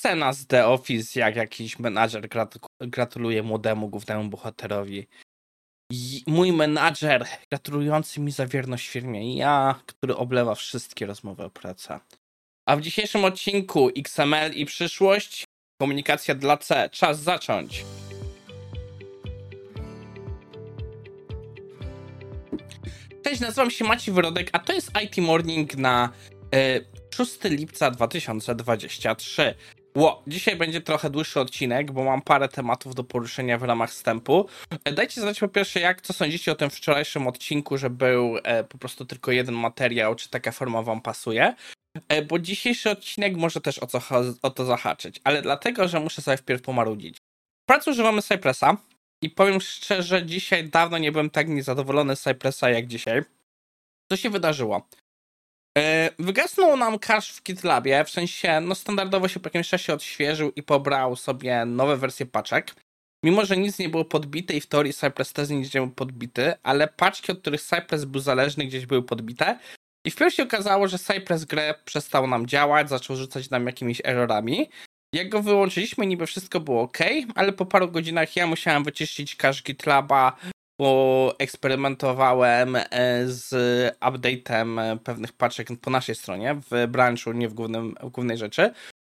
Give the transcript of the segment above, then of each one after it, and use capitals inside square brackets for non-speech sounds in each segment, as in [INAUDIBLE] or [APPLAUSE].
scena z The Office, jak jakiś menadżer gratuluje młodemu głównemu bohaterowi. I mój menadżer gratulujący mi za wierność firmie. Ja, który oblewa wszystkie rozmowy o pracy. A w dzisiejszym odcinku XML i przyszłość, komunikacja dla C. Czas zacząć. Cześć, nazywam się Maciej Wyrodek, a to jest IT Morning na y, 6 lipca 2023. Ło, dzisiaj będzie trochę dłuższy odcinek, bo mam parę tematów do poruszenia w ramach wstępu. E, dajcie znać po pierwsze, jak co sądzicie o tym wczorajszym odcinku, że był e, po prostu tylko jeden materiał, czy taka forma wam pasuje. E, bo dzisiejszy odcinek może też o, co, o to zahaczyć, ale dlatego, że muszę sobie wpierw pomarudzić. Pracy używamy Cypressa i powiem szczerze, dzisiaj dawno nie byłem tak niezadowolony z Cypressa jak dzisiaj. Co się wydarzyło? E, wygasnął nam cache w GitLabie, w sensie no standardowo się po jakimś czasie odświeżył i pobrał sobie nowe wersje paczek. Mimo, że nic nie było podbite i w teorii Cypress też nic nie był podbity, ale paczki, od których Cypress był zależny, gdzieś były podbite. I wpierw się okazało, że Cypress grę przestał nam działać, zaczął rzucać nam jakimiś errorami. Jak go wyłączyliśmy, niby wszystko było ok, ale po paru godzinach ja musiałem wyczyścić cache GitLaba, bo eksperymentowałem e, z update'em pewnych paczek po naszej stronie, w branchu, nie w, głównym, w głównej rzeczy.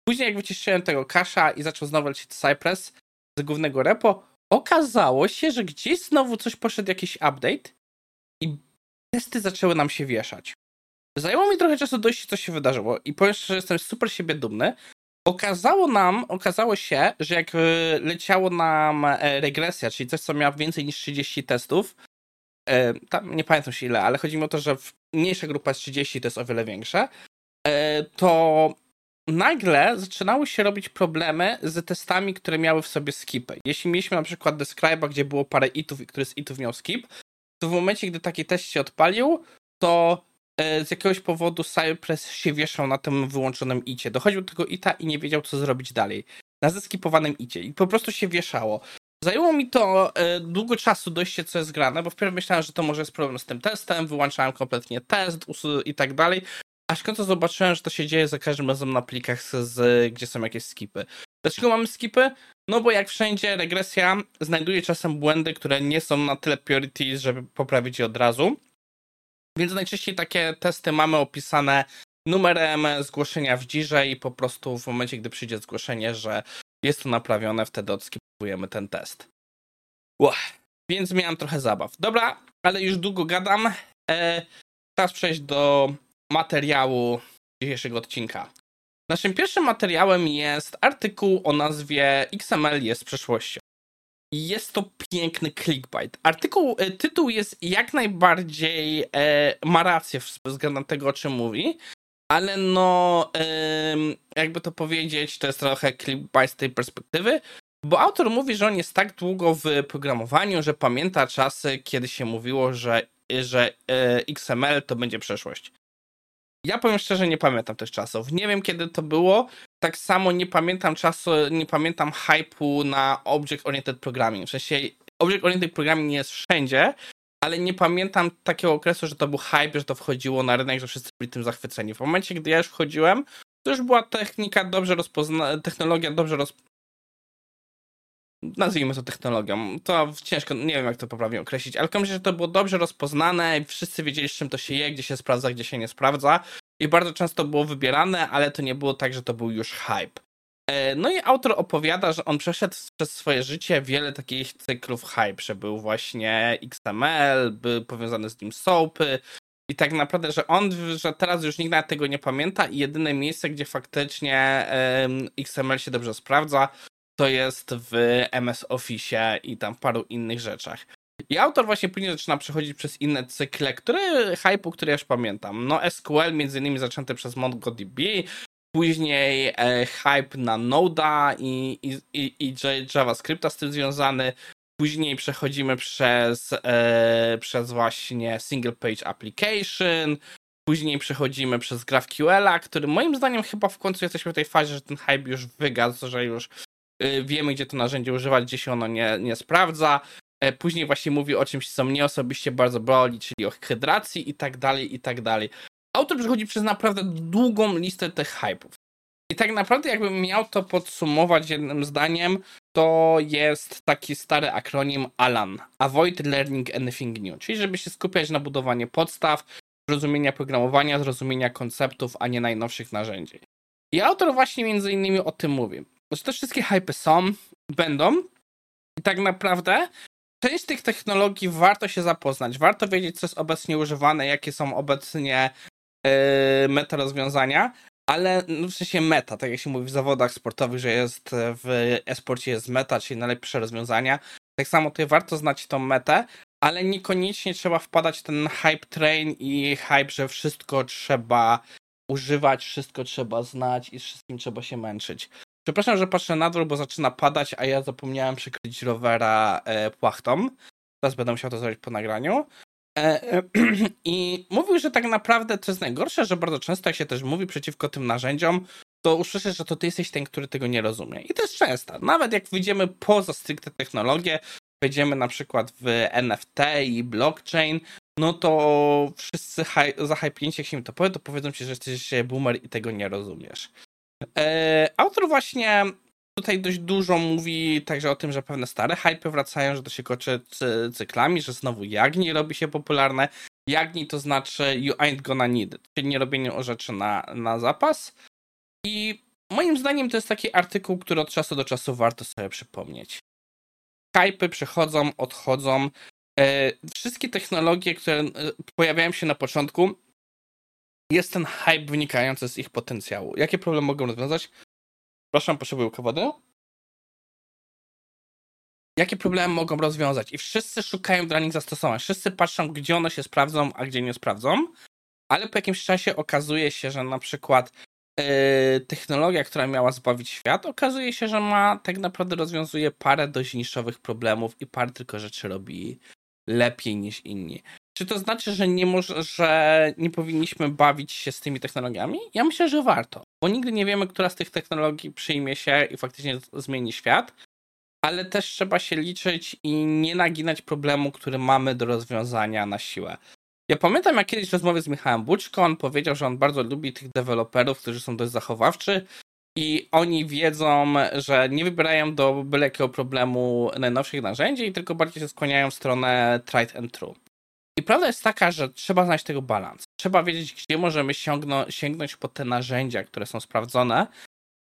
Później jak wyciszyłem tego kasza i zaczął znowu lecieć Cypress z głównego repo, okazało się, że gdzieś znowu coś poszedł jakiś update i testy zaczęły nam się wieszać. Zajęło mi trochę czasu dojść, co się wydarzyło i powiem że jestem super siebie dumny, Okazało nam, okazało się, że jak e, leciało nam e, regresja, czyli coś, co miało więcej niż 30 testów, e, tam nie pamiętam się ile, ale chodzi mi o to, że mniejsza grupa jest 30, to jest o wiele większe, to nagle zaczynały się robić problemy z testami, które miały w sobie skipy. Jeśli mieliśmy na przykład Describe'a, gdzie było parę itów i który z itów miał skip, to w momencie, gdy taki test się odpalił, to z jakiegoś powodu Cypress się wieszał na tym wyłączonym icie. Dochodził do tego ita i nie wiedział, co zrobić dalej. Na zeskipowanym icie. I po prostu się wieszało. Zajęło mi to e, długo czasu dojście, co jest grane, bo wpierw myślałem, że to może jest problem z tym testem, wyłączałem kompletnie test i tak dalej, aż w końcu zobaczyłem, że to się dzieje za każdym razem na plikach, z, gdzie są jakieś skipy. Dlaczego mamy skipy? No bo jak wszędzie regresja znajduje czasem błędy, które nie są na tyle priority, żeby poprawić je od razu. Więc najczęściej takie testy mamy opisane numerem zgłoszenia w dzirze i po prostu w momencie, gdy przyjdzie zgłoszenie, że jest to naprawione, wtedy odskipujemy ten test. Uch, więc miałem trochę zabaw. Dobra, ale już długo gadam. E, czas przejść do materiału dzisiejszego odcinka. Naszym pierwszym materiałem jest artykuł o nazwie XML jest przeszłością. Jest to piękny clickbait. Artykuł, e, tytuł jest jak najbardziej, e, ma rację względem tego, o czym mówi, ale no, e, jakby to powiedzieć, to jest trochę clickbait z tej perspektywy, bo autor mówi, że on jest tak długo w programowaniu, że pamięta czasy, kiedy się mówiło, że, że e, XML to będzie przeszłość. Ja powiem szczerze, nie pamiętam tych czasów. Nie wiem, kiedy to było. Tak samo nie pamiętam czasu, nie pamiętam hypu na Object Oriented Programming. W sensie Object Oriented Programming jest wszędzie, ale nie pamiętam takiego okresu, że to był hype, że to wchodziło na rynek, że wszyscy byli tym zachwyceni. W momencie, gdy ja już wchodziłem, to już była technika dobrze rozpoznana, technologia dobrze roz... Nazwijmy to technologią. To ciężko, nie wiem jak to poprawnie określić, ale myślę, że to było dobrze rozpoznane i wszyscy wiedzieli, z czym to się je, gdzie się sprawdza, gdzie się nie sprawdza. I bardzo często było wybierane, ale to nie było tak, że to był już hype. E, no i autor opowiada, że on przeszedł przez swoje życie wiele takich cyklów hype, że był właśnie XML, był powiązany z nim soapy i tak naprawdę, że on, że teraz już nikt nawet tego nie pamięta i jedyne miejsce, gdzie faktycznie XML się dobrze sprawdza, to jest w MS Office i tam w paru innych rzeczach. I autor właśnie później zaczyna przechodzić przez inne cykle, które, hype'u, które już pamiętam. No SQL między innymi zaczęty przez MongoDB, później e, hype na Noda i, i, i, i JavaScripta z tym związany. Później przechodzimy przez, e, przez właśnie Single Page Application. Później przechodzimy przez GraphQL, który moim zdaniem chyba w końcu jesteśmy w tej fazie, że ten hype już wygasł, że już wiemy, gdzie to narzędzie używać, gdzie się ono nie, nie sprawdza. E, później właśnie mówi o czymś, co mnie osobiście bardzo boli, czyli o hydracji i tak dalej, i tak dalej. Autor przechodzi przez naprawdę długą listę tych hype'ów. I tak naprawdę, jakbym miał to podsumować jednym zdaniem, to jest taki stary akronim ALAN Avoid Learning Anything New czyli żeby się skupiać na budowaniu podstaw, zrozumienia programowania, zrozumienia konceptów, a nie najnowszych narzędzi. I autor właśnie między innymi o tym mówi. Że te wszystkie hypy są, będą i tak naprawdę część tych technologii warto się zapoznać, warto wiedzieć, co jest obecnie używane, jakie są obecnie yy, meta rozwiązania, ale no w sensie meta, tak jak się mówi w zawodach sportowych, że jest w e-sporcie jest meta, czyli najlepsze rozwiązania. Tak samo tutaj warto znać tą metę, ale niekoniecznie trzeba wpadać w ten hype train i hype, że wszystko trzeba używać, wszystko trzeba znać i z wszystkim trzeba się męczyć. Przepraszam, że patrzę na dół, bo zaczyna padać, a ja zapomniałem przykryć rowera e, płachtą. Teraz będę musiał to zrobić po nagraniu. E, e, [CLEARS THROAT] I mówił, że tak naprawdę to jest najgorsze, że bardzo często jak się też mówi przeciwko tym narzędziom, to usłyszysz, że to ty jesteś ten, który tego nie rozumie. I to jest często. Nawet jak wyjdziemy poza stricte technologię, wejdziemy na przykład w NFT i blockchain, no to wszyscy zahypięci, jak się im to powie, to powiedzą ci, że jesteś boomer i tego nie rozumiesz. E, autor właśnie tutaj dość dużo mówi także o tym, że pewne stare hypy wracają, że to się kończy cyklami, że znowu Jagni robi się popularne. Jagni to znaczy you ain't gonna need it, czyli nie robienie o rzeczy na, na zapas. I moim zdaniem to jest taki artykuł, który od czasu do czasu warto sobie przypomnieć. Hypy przychodzą, odchodzą. E, wszystkie technologie, które e, pojawiają się na początku, jest ten hype wynikający z ich potencjału. Jakie problemy mogą rozwiązać? Przepraszam, potrzebuję wody. Jakie problemy mogą rozwiązać? I wszyscy szukają dla nich zastosowań. Wszyscy patrzą, gdzie one się sprawdzą, a gdzie nie sprawdzą. Ale po jakimś czasie okazuje się, że na przykład yy, technologia, która miała zbawić świat, okazuje się, że ma tak naprawdę rozwiązuje parę dość niszowych problemów i parę tylko rzeczy robi lepiej niż inni. Czy to znaczy, że nie, może, że nie powinniśmy bawić się z tymi technologiami? Ja myślę, że warto, bo nigdy nie wiemy, która z tych technologii przyjmie się i faktycznie zmieni świat, ale też trzeba się liczyć i nie naginać problemu, który mamy do rozwiązania na siłę. Ja pamiętam, jak kiedyś rozmowie z Michałem Buczko, on powiedział, że on bardzo lubi tych deweloperów, którzy są dość zachowawczy i oni wiedzą, że nie wybierają do byle jakiego problemu najnowszych narzędzi, tylko bardziej się skłaniają w stronę tried and true. I prawda jest taka, że trzeba znaleźć tego balans. Trzeba wiedzieć, gdzie możemy sięgnąć po te narzędzia, które są sprawdzone,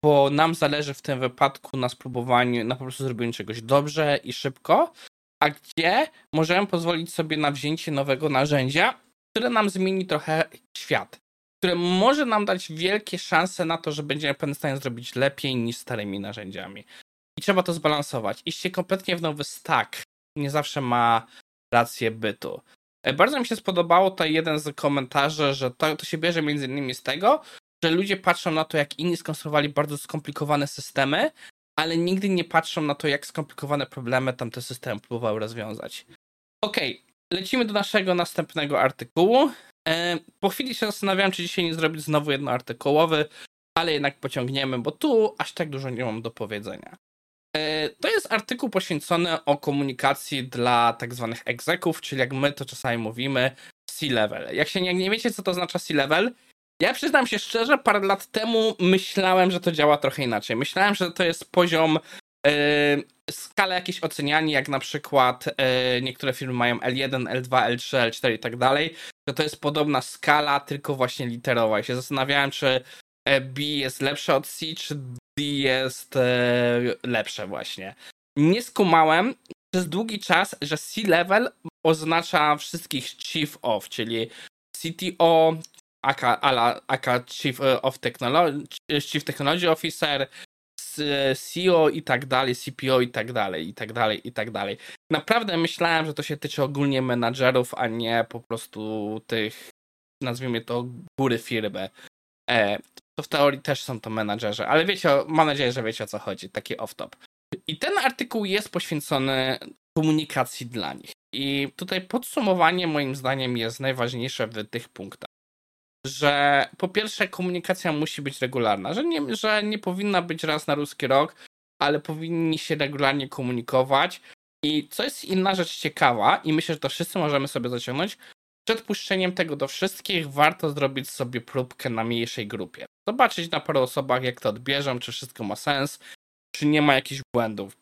bo nam zależy w tym wypadku na spróbowaniu, na po prostu zrobieniu czegoś dobrze i szybko, a gdzie możemy pozwolić sobie na wzięcie nowego narzędzia, które nam zmieni trochę świat, które może nam dać wielkie szanse na to, że będziemy w stanie zrobić lepiej niż starymi narzędziami. I trzeba to zbalansować. Iście kompletnie w nowy stack nie zawsze ma rację bytu. E, bardzo mi się spodobało to jeden z komentarzy, że to, to się bierze między innymi z tego, że ludzie patrzą na to, jak inni skonstruowali bardzo skomplikowane systemy, ale nigdy nie patrzą na to, jak skomplikowane problemy tamte systemy próbowały rozwiązać. Okej, okay, lecimy do naszego następnego artykułu. E, po chwili się zastanawiałem, czy dzisiaj nie zrobić znowu jednoartykułowy, ale jednak pociągniemy, bo tu aż tak dużo nie mam do powiedzenia. E, to jest artykuł poświęcony o komunikacji dla tak zwanych egzeków, czyli jak my to czasami mówimy, C-level. Jak się nie, nie wiecie, co to oznacza C-level, ja przyznam się szczerze, parę lat temu myślałem, że to działa trochę inaczej. Myślałem, że to jest poziom yy, skala jakieś oceniania, jak na przykład yy, niektóre firmy mają L1, L2, L3, L4 i tak dalej, że to jest podobna skala, tylko właśnie literowa. I się zastanawiałem, czy B jest lepsze od C, czy jest e, lepsze właśnie. Nie skumałem przez długi czas, że C-level oznacza wszystkich chief of, czyli CTO, aka, ala, aka Chief of Technology, Chief Technology Officer, CEO i tak dalej, CPO i tak dalej, i tak dalej, i tak dalej. Naprawdę myślałem, że to się tyczy ogólnie menadżerów, a nie po prostu tych, nazwijmy to, góry firmy. E, to w teorii też są to menadżerzy, ale wiecie, mam nadzieję, że wiecie o co chodzi, taki off-top. I ten artykuł jest poświęcony komunikacji dla nich. I tutaj podsumowanie moim zdaniem jest najważniejsze w tych punktach. Że po pierwsze komunikacja musi być regularna, że nie, że nie powinna być raz na ruski rok, ale powinni się regularnie komunikować. I co jest inna rzecz ciekawa, i myślę, że to wszyscy możemy sobie zaciągnąć, przed puszczeniem tego do wszystkich warto zrobić sobie próbkę na mniejszej grupie. Zobaczyć na paru osobach, jak to odbierzą, czy wszystko ma sens, czy nie ma jakichś błędów.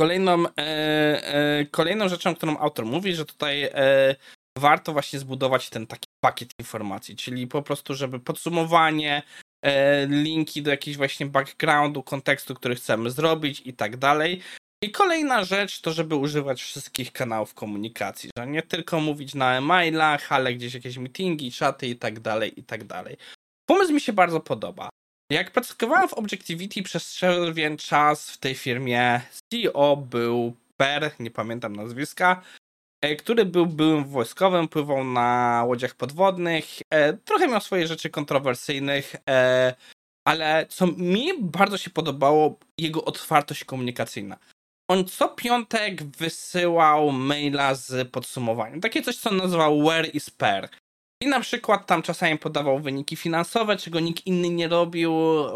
Kolejną, e, e, kolejną rzeczą, którą autor mówi, że tutaj e, warto właśnie zbudować ten taki pakiet informacji, czyli po prostu, żeby podsumowanie, e, linki do jakiegoś właśnie backgroundu, kontekstu, który chcemy zrobić i tak dalej. I kolejna rzecz to, żeby używać wszystkich kanałów komunikacji, że nie tylko mówić na e-mailach, ale gdzieś jakieś meetingi, czaty i tak dalej, i tak dalej. Pomysł mi się bardzo podoba. Jak pracowałem w Objectivity przez pewien czas w tej firmie, CEO był Per, nie pamiętam nazwiska, e, który był byłym wojskowym, pływał na łodziach podwodnych, e, trochę miał swoje rzeczy kontrowersyjnych, e, ale co mi bardzo się podobało, jego otwartość komunikacyjna. On co piątek wysyłał maila z podsumowaniem. Takie coś, co nazywał Where is Per. I na przykład tam czasami podawał wyniki finansowe, czego nikt inny nie robił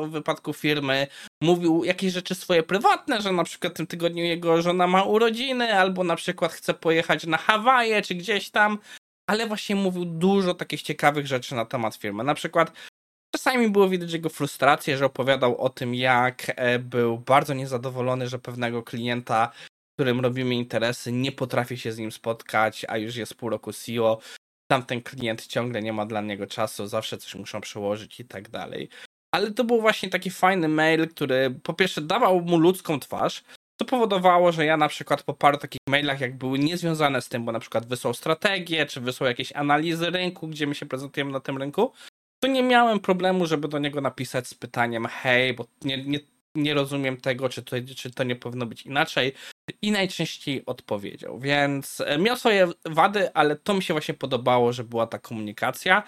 w wypadku firmy. Mówił jakieś rzeczy swoje prywatne, że na przykład w tym tygodniu jego żona ma urodziny, albo na przykład chce pojechać na Hawaje, czy gdzieś tam. Ale właśnie mówił dużo takich ciekawych rzeczy na temat firmy. Na przykład czasami było widać jego frustrację, że opowiadał o tym, jak e, był bardzo niezadowolony, że pewnego klienta, którym robimy interesy, nie potrafi się z nim spotkać, a już jest pół roku CEO tamten klient ciągle nie ma dla niego czasu, zawsze coś muszą przełożyć i tak dalej. Ale to był właśnie taki fajny mail, który po pierwsze dawał mu ludzką twarz, co powodowało, że ja na przykład po paru takich mailach, jak były niezwiązane z tym, bo na przykład wysłał strategię, czy wysłał jakieś analizy rynku, gdzie my się prezentujemy na tym rynku, to nie miałem problemu, żeby do niego napisać z pytaniem hej, bo nie, nie, nie rozumiem tego, czy to, czy to nie powinno być inaczej i najczęściej odpowiedział. Więc e, miał swoje wady, ale to mi się właśnie podobało, że była ta komunikacja.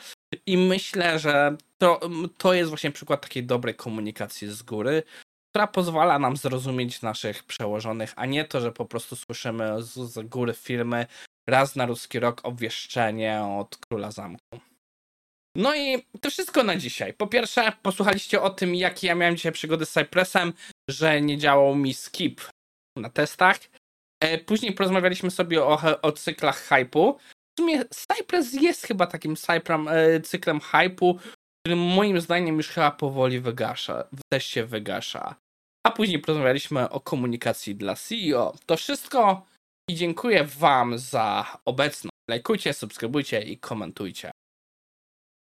I myślę, że to, to jest właśnie przykład takiej dobrej komunikacji z góry, która pozwala nam zrozumieć naszych przełożonych, a nie to, że po prostu słyszymy z, z góry firmy raz na ruski rok obwieszczenie od króla zamku. No i to wszystko na dzisiaj. Po pierwsze, posłuchaliście o tym, jakie ja miałem dzisiaj przygody z Cypressem, że nie działał mi skip na testach. E, później porozmawialiśmy sobie o, o cyklach hype'u. W sumie Cypress jest chyba takim cyprem, e, cyklem hype'u, który moim zdaniem już chyba powoli wygasza, też się wygasza. A później porozmawialiśmy o komunikacji dla CEO. To wszystko i dziękuję Wam za obecność. Lajkujcie, subskrybujcie i komentujcie.